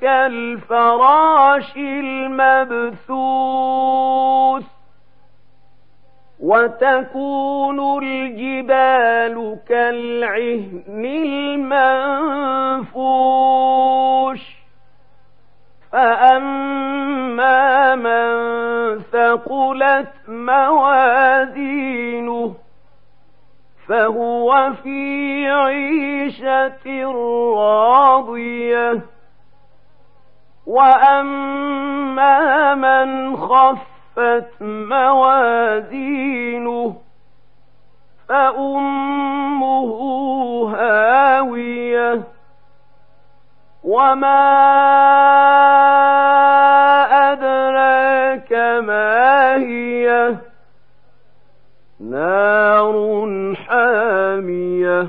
كالفراش المبثوث وتكون الجبال كالعهن المنفوش. فأما من ثقلت موازينه فهو في عيشة راضية واما من خفت موازينه فامه هاويه وما ادراك ما هي نار حاميه